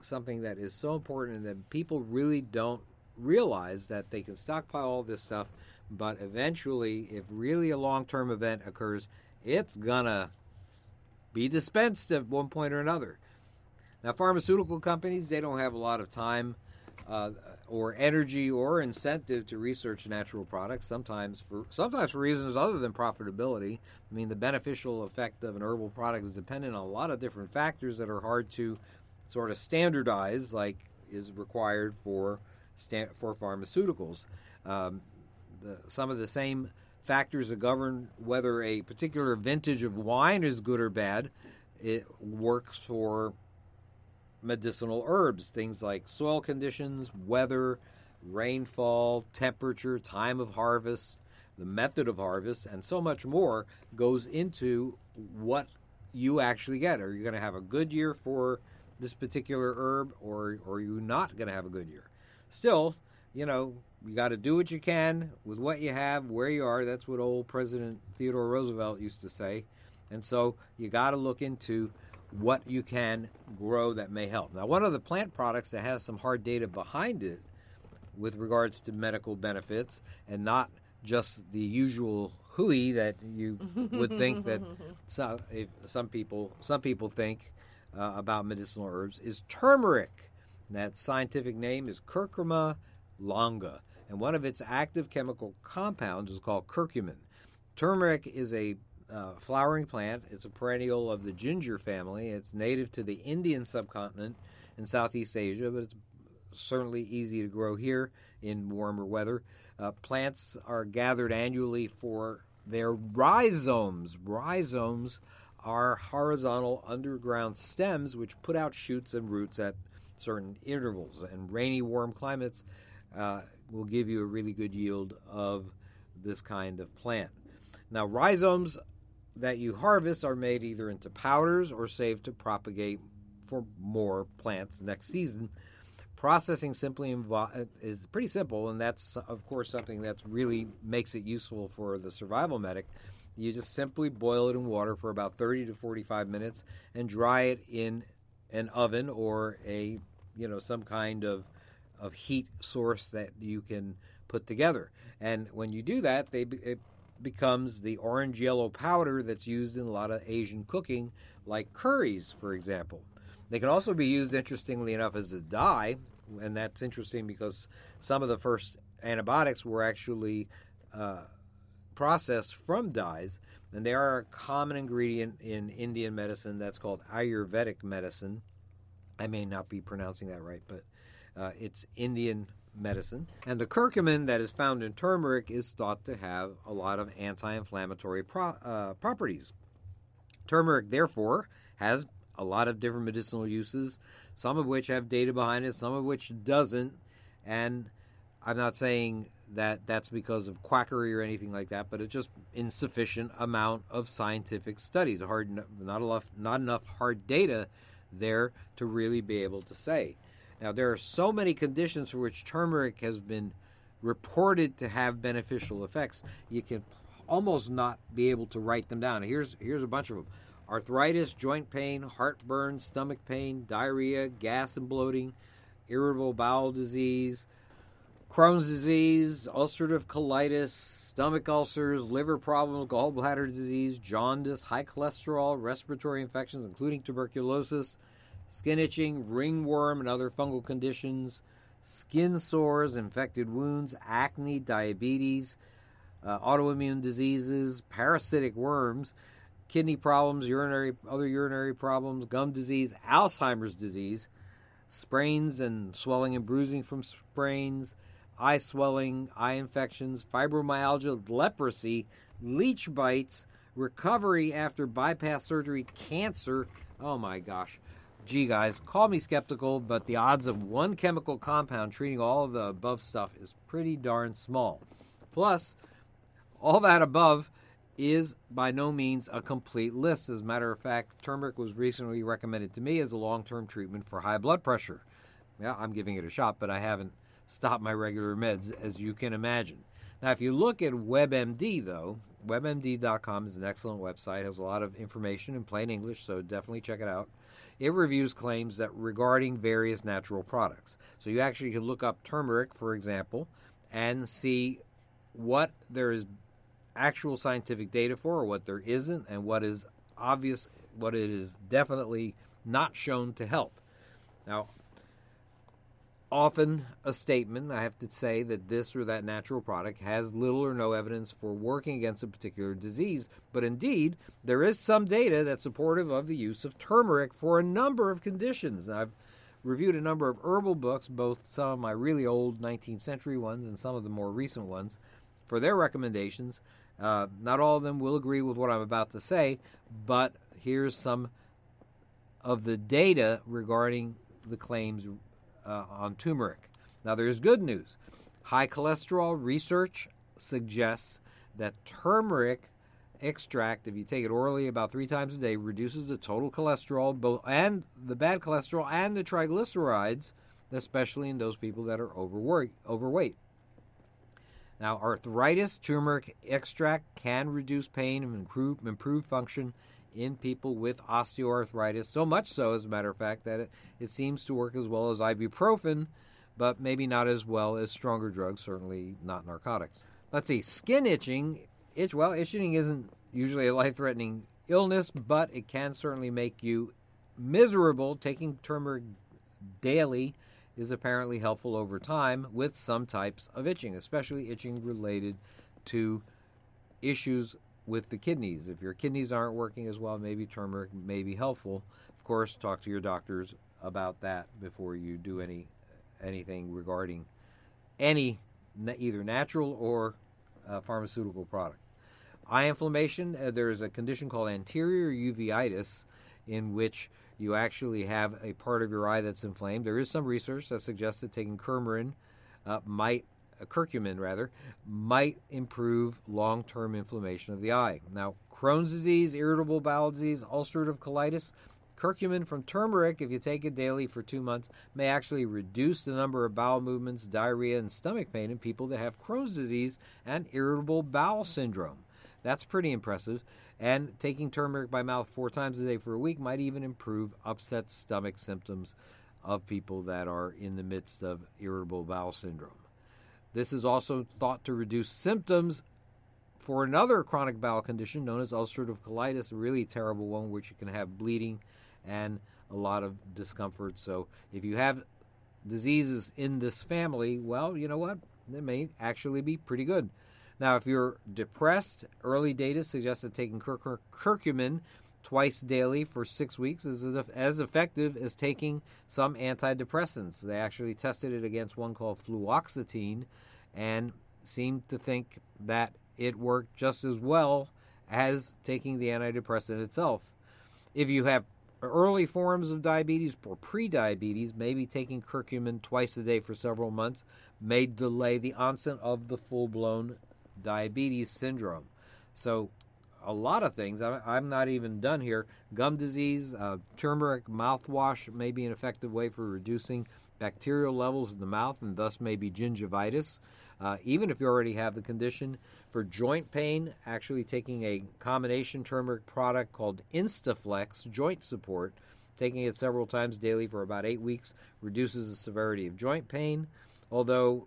[SPEAKER 4] something that is so important and that people really don't realize that they can stockpile all this stuff, but eventually, if really a long term event occurs, it's gonna be dispensed at one point or another. Now, pharmaceutical companies, they don't have a lot of time uh, or energy or incentive to research natural products. Sometimes for sometimes for reasons other than profitability. I mean, the beneficial effect of an herbal product is dependent on a lot of different factors that are hard to sort of standardize, like is required for for pharmaceuticals. Um, the, some of the same factors that govern whether a particular vintage of wine is good or bad. It works for medicinal herbs, things like soil conditions, weather, rainfall, temperature, time of harvest, the method of harvest, and so much more goes into what you actually get. Are you going to have a good year for this particular herb, or, or are you not going to have a good year? Still, you know, you got to do what you can with what you have, where you are. That's what old President Theodore Roosevelt used to say. And so you got to look into what you can grow that may help. Now, one of the plant products that has some hard data behind it with regards to medical benefits and not just the usual hooey that you would think that some, if some people some people think uh, about medicinal herbs is turmeric. And that scientific name is Curcuma longa, and one of its active chemical compounds is called curcumin. Turmeric is a uh, flowering plant. It's a perennial of the ginger family. It's native to the Indian subcontinent in Southeast Asia, but it's certainly easy to grow here in warmer weather. Uh, plants are gathered annually for their rhizomes. Rhizomes are horizontal underground stems which put out shoots and roots at certain intervals. And rainy, warm climates uh, will give you a really good yield of this kind of plant. Now, rhizomes that you harvest are made either into powders or saved to propagate for more plants next season. Processing simply invo- is pretty simple, and that's, of course, something that really makes it useful for the survival medic. You just simply boil it in water for about 30 to 45 minutes and dry it in an oven or a, you know, some kind of of heat source that you can put together. And when you do that, they it becomes the orange yellow powder that's used in a lot of Asian cooking, like curries, for example. They can also be used, interestingly enough, as a dye, and that's interesting because some of the first antibiotics were actually uh, processed from dyes, and they are a common ingredient in Indian medicine that's called Ayurvedic medicine. I may not be pronouncing that right, but uh, it's Indian medicine. And the curcumin that is found in turmeric is thought to have a lot of anti inflammatory pro- uh, properties. Turmeric, therefore, has a lot of different medicinal uses, some of which have data behind it, some of which doesn't. And I'm not saying that that's because of quackery or anything like that, but it's just insufficient amount of scientific studies. Hard, not enough, not enough hard data there to really be able to say. Now, there are so many conditions for which turmeric has been reported to have beneficial effects. You can almost not be able to write them down. Here's here's a bunch of them: arthritis, joint pain, heartburn, stomach pain, diarrhea, gas and bloating, irritable bowel disease, Crohn's disease, ulcerative colitis, stomach ulcers, liver problems, gallbladder disease, jaundice, high cholesterol, respiratory infections, including tuberculosis, skin itching, ringworm, and other fungal conditions, skin sores, infected wounds, acne, diabetes, uh, autoimmune diseases, parasitic worms, kidney problems, urinary other urinary problems, gum disease, Alzheimer's disease, sprains and swelling and bruising from sprains, eye swelling, eye infections, fibromyalgia, leprosy, leech bites, recovery after bypass surgery, cancer. Oh my gosh. Gee, guys, call me skeptical, but the odds of one chemical compound treating all of the above stuff is pretty darn small. Plus, all that above is by no means a complete list. As a matter of fact, turmeric was recently recommended to me as a long term treatment for high blood pressure. Yeah, I'm giving it a shot, but I haven't stopped my regular meds, as you can imagine. Now, if you look at WebMD, though, WebMD.com is an excellent website, has a lot of information in plain English, so definitely check it out. It reviews claims that regarding various natural products. So you actually can look up turmeric, for example, and see what there is actual scientific data for, or what there isn't, and what is obvious, what it is definitely not shown to help. Now, often a statement, I have to say, that this or that natural product has little or no evidence for working against a particular disease, but indeed, there is some data that's supportive of the use of turmeric for a number of conditions. I've reviewed a number of herbal books, both some of my really old 19th century ones and some of the more recent ones, for their recommendations. Uh, not all of them will agree with what I'm about to say, but here's some of the data regarding the claims uh, on turmeric. Now, there's good news. High cholesterol research suggests that turmeric extract, if you take it orally about three times a day, reduces the total cholesterol, both and the bad cholesterol and the triglycerides, especially in those people that are overweight. Now, arthritis, turmeric extract can reduce pain and improve, improve function in people with osteoarthritis. So much so, as a matter of fact, that it, it seems to work as well as ibuprofen, but maybe not as well as stronger drugs, certainly not narcotics. Let's see, skin itching. Itch, well, itching isn't usually a life threatening illness, but it can certainly make you miserable. Taking turmeric daily is apparently helpful over time with some types of itching, especially itching related to issues with the kidneys. If your kidneys aren't working as well, maybe turmeric may be helpful. Of course, talk to your doctors about that before you do any anything regarding any either natural or uh, pharmaceutical product. Eye inflammation, uh, there is a condition called anterior uveitis in which you actually have a part of your eye that's inflamed. There is some research that suggests that taking coumarin uh, might curcumin rather, might improve long-term inflammation of the eye. Now, Crohn's disease, irritable bowel disease, ulcerative colitis, curcumin from turmeric, if you take it daily for two months, may actually reduce the number of bowel movements, diarrhea, and stomach pain in people that have Crohn's disease and irritable bowel syndrome. That's pretty impressive. And taking turmeric by mouth four times a day for a week might even improve upset stomach symptoms of people that are in the midst of irritable bowel syndrome. This is also thought to reduce symptoms for another chronic bowel condition known as ulcerative colitis, a really terrible one, which you can have bleeding and a lot of discomfort. So, if you have diseases in this family, well, you know what? It may actually be pretty good. Now, if you're depressed, early data suggests that taking cur- curcumin twice daily for six weeks is as effective as taking some antidepressants. They actually tested it against one called fluoxetine and seemed to think that it worked just as well as taking the antidepressant itself. If you have early forms of diabetes or pre-diabetes, maybe taking curcumin twice a day for several months may delay the onset of the full-blown diabetes syndrome. So a lot of things. I, am not even done here. Gum disease, uh, turmeric mouthwash may be an effective way for reducing bacterial levels in the mouth and thus maybe gingivitis. Uh, even if you already have the condition, for joint pain, actually taking a combination turmeric product called Instaflex joint support, taking it several times daily for about eight weeks, reduces the severity of joint pain, although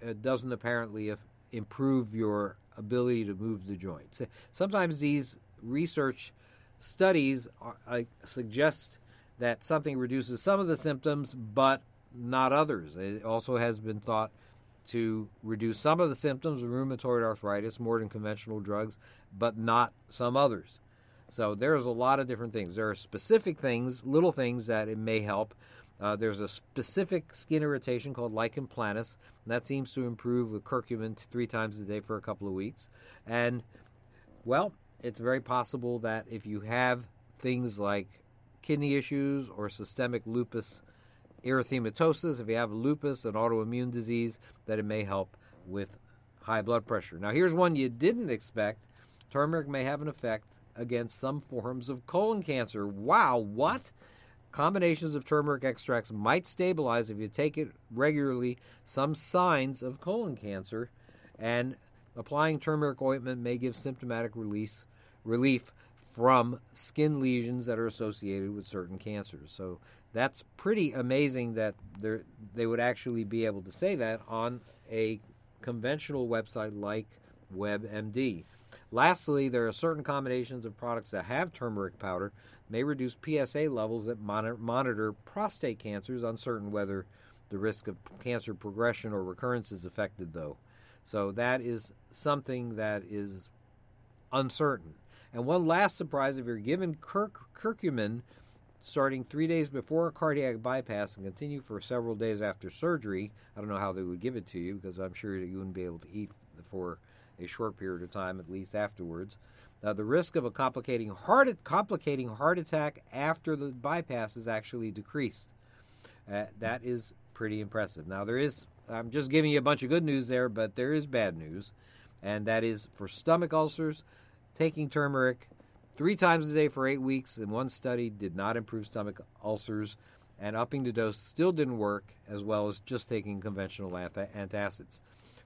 [SPEAKER 4] it doesn't apparently improve your ability to move the joints. Sometimes these research studies are, uh, suggest that something reduces some of the symptoms, but not others. It also has been thought to reduce some of the symptoms of rheumatoid arthritis more than conventional drugs, but not some others. So there's a lot of different things. There are specific things, little things that it may help. Uh, there's a specific skin irritation called lichen planus. that seems to improve with curcumin three times a day for a couple of weeks. And, well, it's very possible that if you have things like kidney issues or systemic lupus erythematosus, if you have lupus, an autoimmune disease, that it may help with high blood pressure. Now, here's one you didn't expect turmeric may have an effect against some forms of colon cancer. Wow, what? Combinations of turmeric extracts might stabilize, if you take it regularly, some signs of colon cancer, and applying turmeric ointment may give symptomatic release, relief from skin lesions that are associated with certain cancers. So that's pretty amazing that they would actually be able to say that on a conventional website like WebMD. Lastly, there are certain combinations of products that have turmeric powder may reduce PSA levels that monitor, prostate cancers, uncertain whether the risk of cancer progression or recurrence is affected, though. So that is something that is uncertain. And one last surprise if you're given curcumin starting three days before a cardiac bypass and continue for several days after surgery, I don't know how they would give it to you because I'm sure that you wouldn't be able to eat for a short period of time, at least afterwards. Now, the risk of a complicating heart complicating heart attack after the bypass is actually decreased. Uh, that is pretty impressive. Now, there is I'm just giving you a bunch of good news there, but there is bad news, and that is for stomach ulcers, taking turmeric three times a day for eight weeks in one study did not improve stomach ulcers, and upping the dose still didn't work, as well as just taking conventional antacids.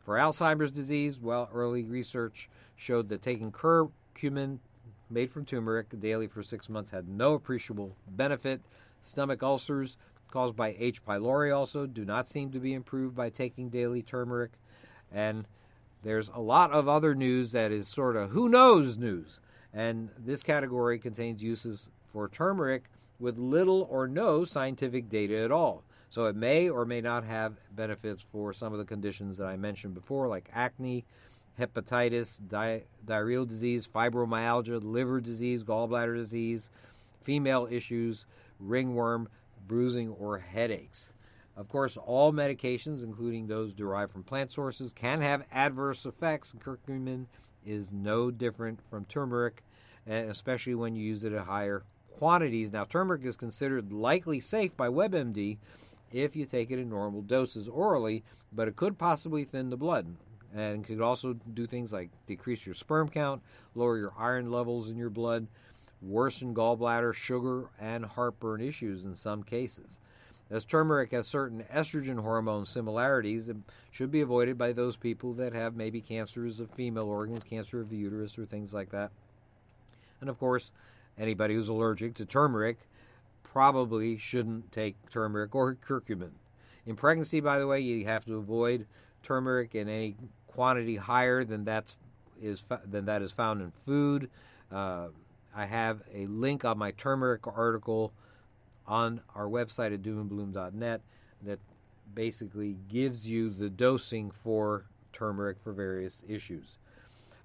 [SPEAKER 4] For Alzheimer's disease, well, early research showed that taking curcumin made from turmeric daily for six months had no appreciable benefit. Stomach ulcers caused by H. pylori also do not seem to be improved by taking daily turmeric. And there's a lot of other news that is sort of who knows news. And this category contains uses for turmeric with little or no scientific data at all. So it may or may not have benefits for some of the conditions that I mentioned before, like acne, hepatitis, di- diarrheal disease, fibromyalgia, liver disease, gallbladder disease, female issues, ringworm, bruising, or headaches. Of course, all medications, including those derived from plant sources, can have adverse effects. Curcumin is no different from turmeric, eh, especially when you use it at higher quantities. Now, turmeric is considered likely safe by WebMD if you take it in normal doses orally, but it could possibly thin the blood and could also do things like decrease your sperm count, lower your iron levels in your blood, worsen gallbladder, sugar, and heartburn issues in some cases. As turmeric has certain estrogen hormone similarities, it should be avoided by those people that have maybe cancers of female organs, cancer of the uterus, or things like that. And of course, anybody who's allergic to turmeric probably shouldn't take turmeric or curcumin. In pregnancy, by the way, you have to avoid turmeric in any quantity higher than that's is than that is found in food. Uh, I have a link on my turmeric article on our website at doomandbloom.net that basically gives you the dosing for turmeric for various issues.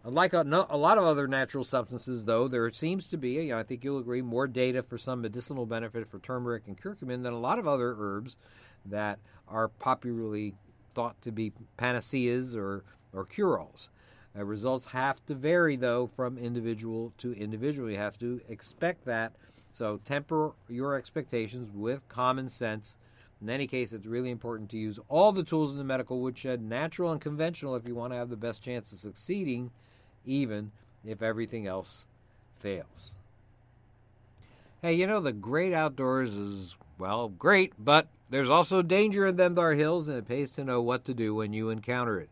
[SPEAKER 4] Unlike a, a, lot of other natural substances, though, there seems to be, you know, I think you'll agree, more data for some medicinal benefit for turmeric and curcumin than a lot of other herbs that are popularly thought to be panaceas or, or cure alls. Uh, results have to vary, though, from individual to individual. You have to expect that. So temper your expectations with common sense. In any case, it's really important to use all the tools in the medical woodshed, natural and conventional, if you want to have the best chance of succeeding, even if everything else fails. Hey, you know, the great outdoors is, well, great, but there's also danger in them thar hills, and it pays to know what to do when you encounter it.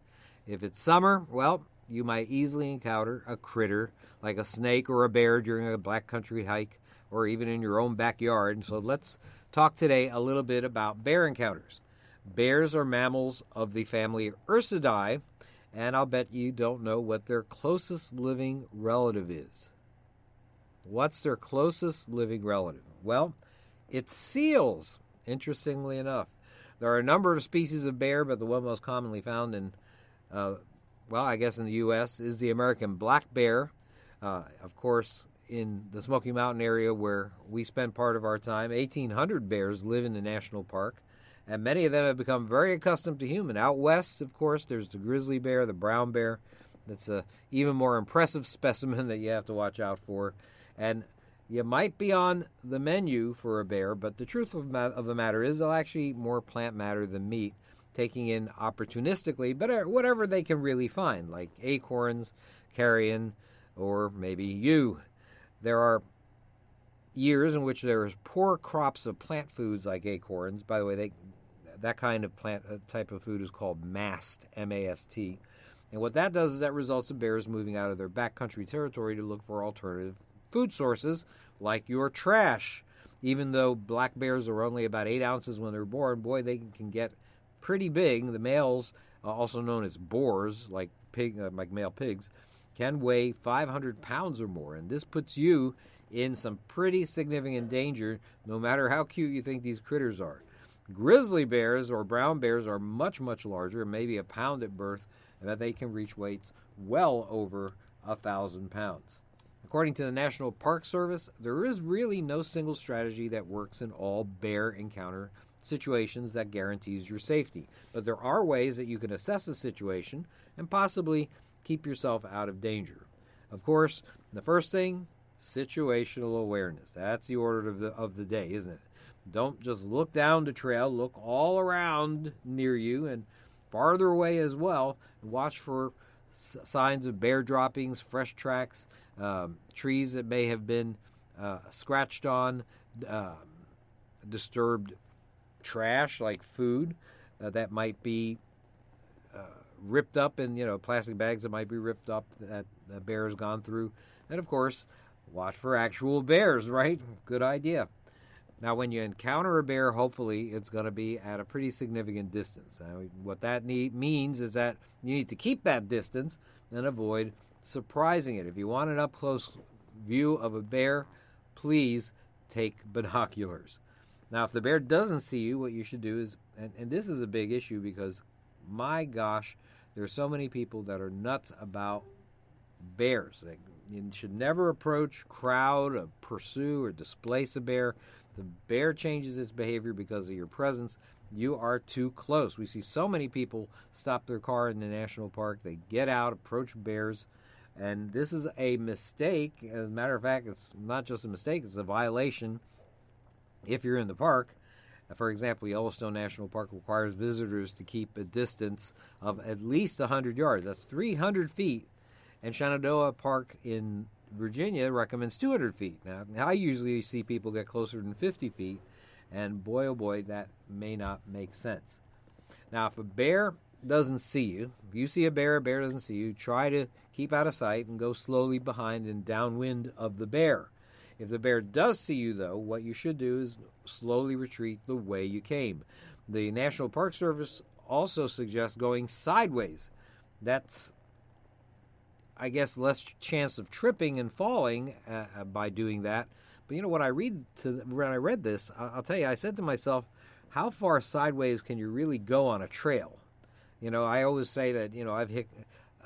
[SPEAKER 4] If it's summer, well, you might easily encounter a critter like a snake or a bear during a black country hike or even in your own backyard. So let's talk today a little bit about bear encounters. Bears are mammals of the family Ursidae, and I'll bet you don't know what their closest living relative is. What's their closest living relative? Well, it's seals, interestingly enough. There are a number of species of bear, but the one most commonly found in uh, well, I guess in the U.S., is the American black bear. Uh, of course, in the Smoky Mountain area where we spend part of our time, 1,800 bears live in the national park, and many of them have become very accustomed to human. Out west, of course, there's the grizzly bear, the brown bear. That's a even more impressive specimen that you have to watch out for. And you might be on the menu for a bear, but the truth of, the matter is they'll actually eat more plant matter than meat taking in opportunistically, but uh, whatever they can really find, like acorns, carrion, or maybe you. There are years in which there is poor crops of plant foods like acorns. By the way, they, that kind of plant uh, type of food is called mast, M-A-S-T. And what that does is that results in bears moving out of their backcountry territory to look for alternative food sources like your trash. Even though black bears are only about eight ounces when they're born, boy, they can get pretty big. The males, uh, also known as boars, like pig, uh, like male pigs, can weigh 500 pounds or more, and this puts you in some pretty significant danger, no matter how cute you think these critters are. Grizzly bears or brown bears are much, much larger, maybe a pound at birth, and that they can reach weights well over a thousand pounds. According to the National Park Service, there is really no single strategy that works in all bear encounter situations that guarantees your safety. But there are ways that you can assess a situation and possibly keep yourself out of danger. Of course, the first thing, situational awareness. That's the order of the of the day, isn't it? Don't just look down the trail, look all around near you and farther away as well. And watch for signs of bear droppings, fresh tracks, um, trees that may have been uh, scratched on, uh, disturbed trash like food uh, that might be uh, ripped up in you know plastic bags that might be ripped up that the bear has gone through, and of course, watch for actual bears. Right? Good idea. Now, when you encounter a bear, hopefully it's going to be at a pretty significant distance. Now, what that need, means is that you need to keep that distance and avoid surprising it. If you want an up close view of a bear, please take binoculars. Now, if the bear doesn't see you, what you should do is, and, and this is a big issue because, my gosh, there are so many people that are nuts about bears. They, you should never approach, crowd, or pursue, or displace a bear. The bear changes its behavior because of your presence. You are too close. We see so many people stop their car in the national park. They get out, approach bears, and this is a mistake. As a matter of fact, it's not just a mistake, it's a violation if you're in the park. For example, Yellowstone National Park requires visitors to keep a distance of at least 100 yards. That's 300 feet. And Shenandoah Park in Virginia recommends 200 feet. Now, I usually see people get closer than 50 feet, and boy, oh boy, that may not make sense. Now, if a bear doesn't see you, if you see a bear, a bear doesn't see you, try to keep out of sight and go slowly behind and downwind of the bear. If the bear does see you, though, what you should do is slowly retreat the way you came. The National Park Service also suggests going sideways. That's, I guess, less chance of tripping and falling uh, by doing that. But you know what I read to when I read this, I'll tell you, I said to myself, how far sideways can you really go on a trail? You know, I always say that you know I've hit.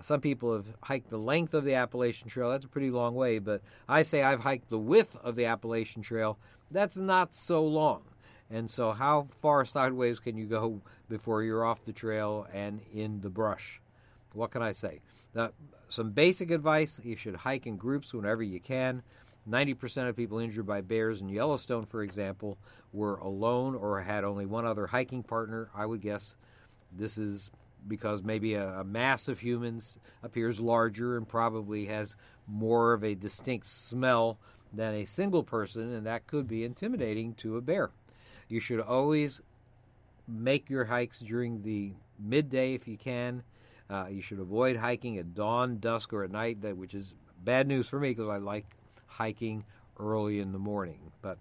[SPEAKER 4] Some people have hiked the length of the Appalachian Trail. That's a pretty long way, but I say I've hiked the width of the Appalachian Trail. That's not so long. And so, how far sideways can you go before you're off the trail and in the brush? What can I say? Now, some basic advice you should hike in groups whenever you can. 90% of people injured by bears in Yellowstone, for example, were alone or had only one other hiking partner. I would guess this is because maybe a, a, mass of humans appears larger and probably has more of a distinct smell than a single person, and that could be intimidating to a bear. You should always make your hikes during the midday if you can. Uh, you should avoid hiking at dawn, dusk, or at night, which is bad news for me because I like hiking early in the morning. But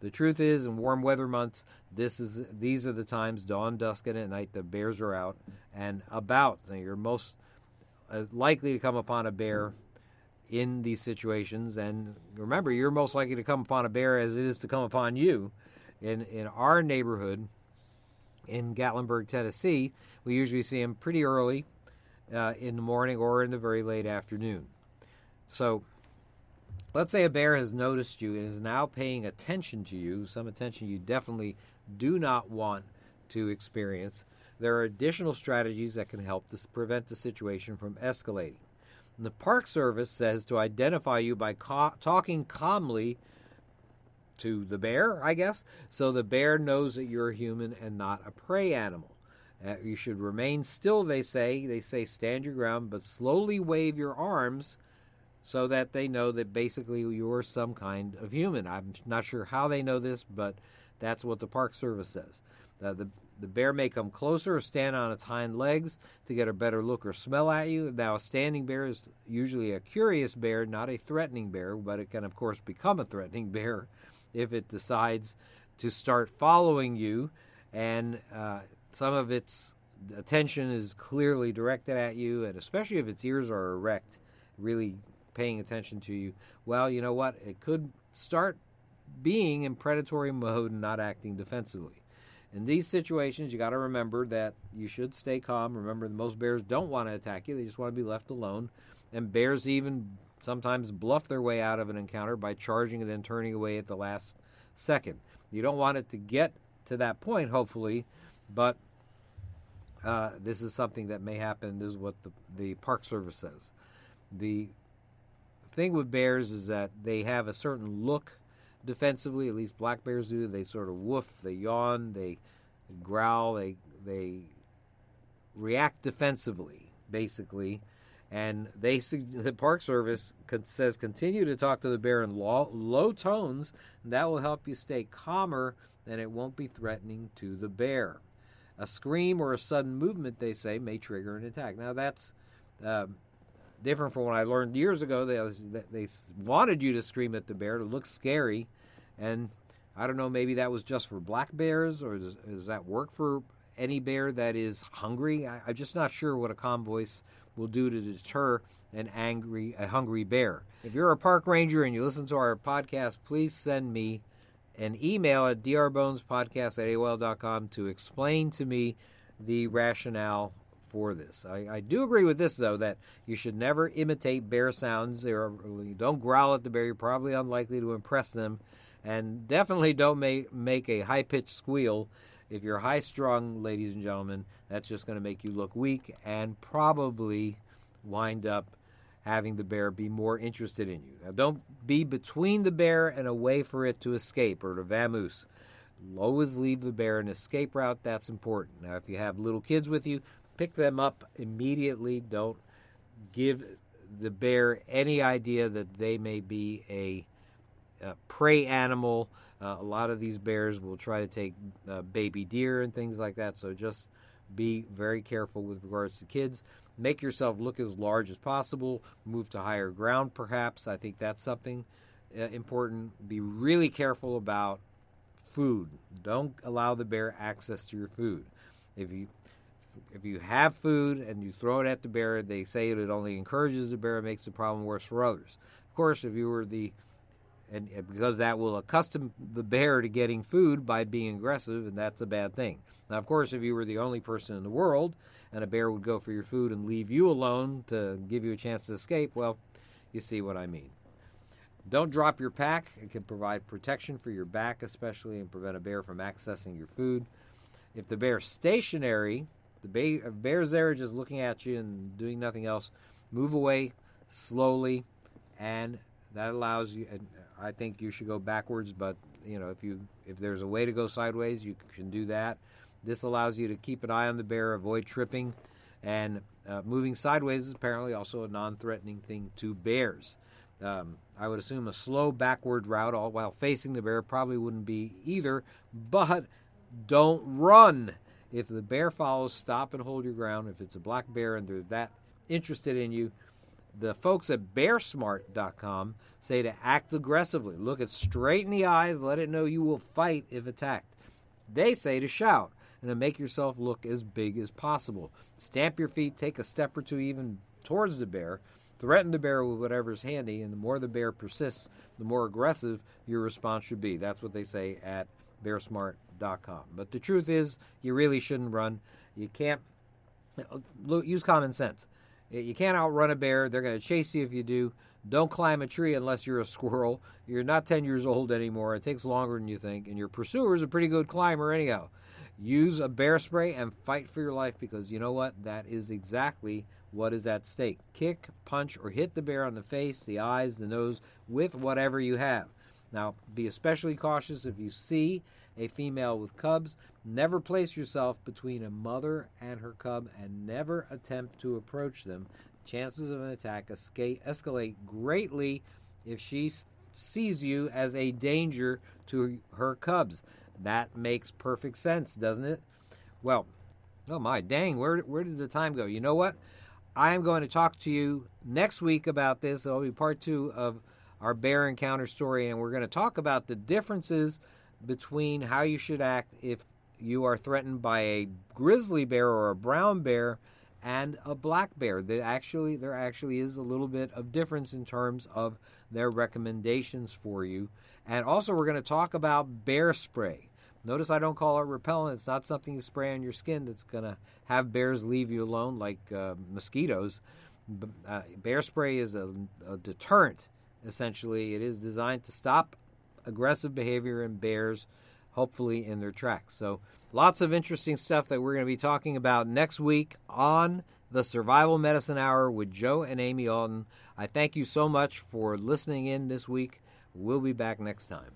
[SPEAKER 4] the truth is, in warm weather months, this is these are the times dawn, dusk, and at night the bears are out and about. You're most uh, likely to come upon a bear in these situations, and remember, you're most likely to come upon a bear as it is to come upon you. In in our neighborhood, in Gatlinburg, Tennessee, we usually see them pretty early uh, in the morning or in the very late afternoon. So Let's say a bear has noticed you and is now paying attention to you, some attention you definitely do not want to experience. There are additional strategies that can help to prevent the situation from escalating. And the Park Service says to identify you by talking calmly to the bear, I guess, so the bear knows that you're a human and not a prey animal. Uh, you should remain still, they say. They say stand your ground, but slowly wave your arms so that they know that basically you're some kind of human. I'm not sure how they know this, but that's what the Park Service says. Uh, the the bear may come closer or stand on its hind legs to get a better look or smell at you. Now, a standing bear is usually a curious bear, not a threatening bear, but it can, of course, become a threatening bear if it decides to start following you, and uh, some of its attention is clearly directed at you, and especially if its ears are erect, really paying attention to you, well, you know what? It could start being in predatory mode and not acting defensively. In these situations, you got to remember that you should stay calm. Remember, most bears don't want to attack you; they just want to be left alone. And bears even sometimes bluff their way out of an encounter by charging and then turning away at the last second. You don't want it to get to that point, hopefully, but uh, this is something that may happen. This is what the, the Park Service says. The thing with bears is that they have a certain look defensively. At least black bears do. They sort of woof, they yawn, they growl, they they react defensively, basically. And they the Park Service says continue to talk to the bear in low, low tones. That will help you stay calmer, and it won't be threatening to the bear. A scream or a sudden movement, they say, may trigger an attack. Now that's uh, different from what I learned years ago. They they wanted you to scream at the bear to look scary, and I don't know. Maybe that was just for black bears, or does, does that work for any bear that is hungry? I, I'm just not sure what a calm voice will do to deter an angry, a hungry bear. If you're a park ranger and you listen to our podcast, please send me an email at drbonespodcast at to explain to me the rationale for this. I, I, do agree with this, though, that you should never imitate bear sounds. You don't growl at the bear. You're probably unlikely to impress them. And definitely don't make, make a high pitched squeal. If you're high strung, ladies and gentlemen, that's just going to make you look weak and probably wind up having the bear be more interested in you. Now, don't be between the bear and a way for it to escape or to vamoose. always leave the bear an escape route. That's important. Now, if you have little kids with you, pick them up immediately. Don't give the bear any idea that they may be a, a prey animal. Uh, a lot of these bears will try to take uh, baby deer and things like that. So just be very careful with regards to kids. Make yourself look as large as possible. Move to higher ground, perhaps. I think that's something uh, important. Be really careful about food. Don't allow the bear access to your food. If you if you have food and you throw it at the bear, they say it only encourages the bear and makes the problem worse for others. Of course, if you were the and because that will accustom the bear to getting food by being aggressive, and that's a bad thing. Now, of course, if you were the only person in the world and a bear would go for your food and leave you alone to give you a chance to escape, well, you see what I mean. Don't drop your pack. It can provide protection for your back, especially, and prevent a bear from accessing your food. If the bear's stationary, the bear's there just looking at you and doing nothing else, move away slowly, and that allows you. I think you should go backwards, but you know if you if there's a way to go sideways, you can do that. This allows you to keep an eye on the bear, avoid tripping, and uh, moving sideways is apparently also a non-threatening thing to bears. Um, I would assume a slow backward route all while facing the bear probably wouldn't be either, but don't run. If the bear follows, stop and hold your ground. If it's a black bear and they're that interested in you, the folks at bearsmart.com say to act aggressively. Look it straight in the eyes, let it know you will fight if attacked. They say to shout and to make yourself look as big as possible. Stamp your feet, take a step or two even towards the bear. Threaten the bear with whatever's handy, and the more the bear persists, the more aggressive your response should be. That's what they say at bearsmart.com. But the truth is, you really shouldn't run. You can't use common sense. You can't outrun a bear. They're going to chase you if you do. Don't climb a tree unless you're a squirrel. You're not 10 years old anymore. It takes longer than you think. And your pursuer is a pretty good climber, anyhow. Use a bear spray and fight for your life because you know what? That is exactly what is at stake. Kick, punch, or hit the bear on the face, the eyes, the nose with whatever you have. Now, be especially cautious if you see a female with cubs. Never place yourself between a mother and her cub and never attempt to approach them. Chances of an attack escalate greatly if she sees you as a danger to her cubs. That makes perfect sense, doesn't it? Well, oh my dang, where where did the time go? You know what? I am going to talk to you next week about this. It'll be part two of our bear encounter story, and we're going to talk about the differences between how you should act if you are threatened by a grizzly bear or a brown bear and a black bear. There actually there actually is a little bit of difference in terms of their recommendations for you. And also we're going to talk about bear spray. Notice I don't call it repellent. It's not something you spray on your skin that's going to have bears leave you alone like uh, mosquitoes. Uh, bear spray is a, a deterrent, essentially. It is designed to stop aggressive behavior in bears, hopefully in their tracks. So, lots of interesting stuff that we're going to be talking about next week on the Survival Medicine Hour with Joe and Amy Alton. I thank you so much for listening in this week. We'll be back next time.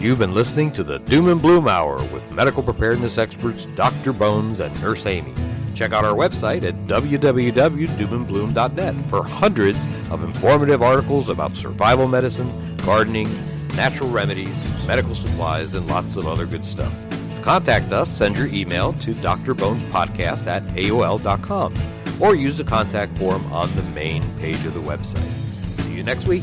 [SPEAKER 6] You've been listening to the Doom and Bloom Hour with medical preparedness experts Dr. Bones and Nurse Amy. Check out our website at www.doomandbloom.net for hundreds of informative articles about survival medicine, gardening, natural remedies, medical supplies, and lots of other good stuff. Contact us, send your email to drbonespodcast at aol.com or use the contact form on the main page of the website. See you next week.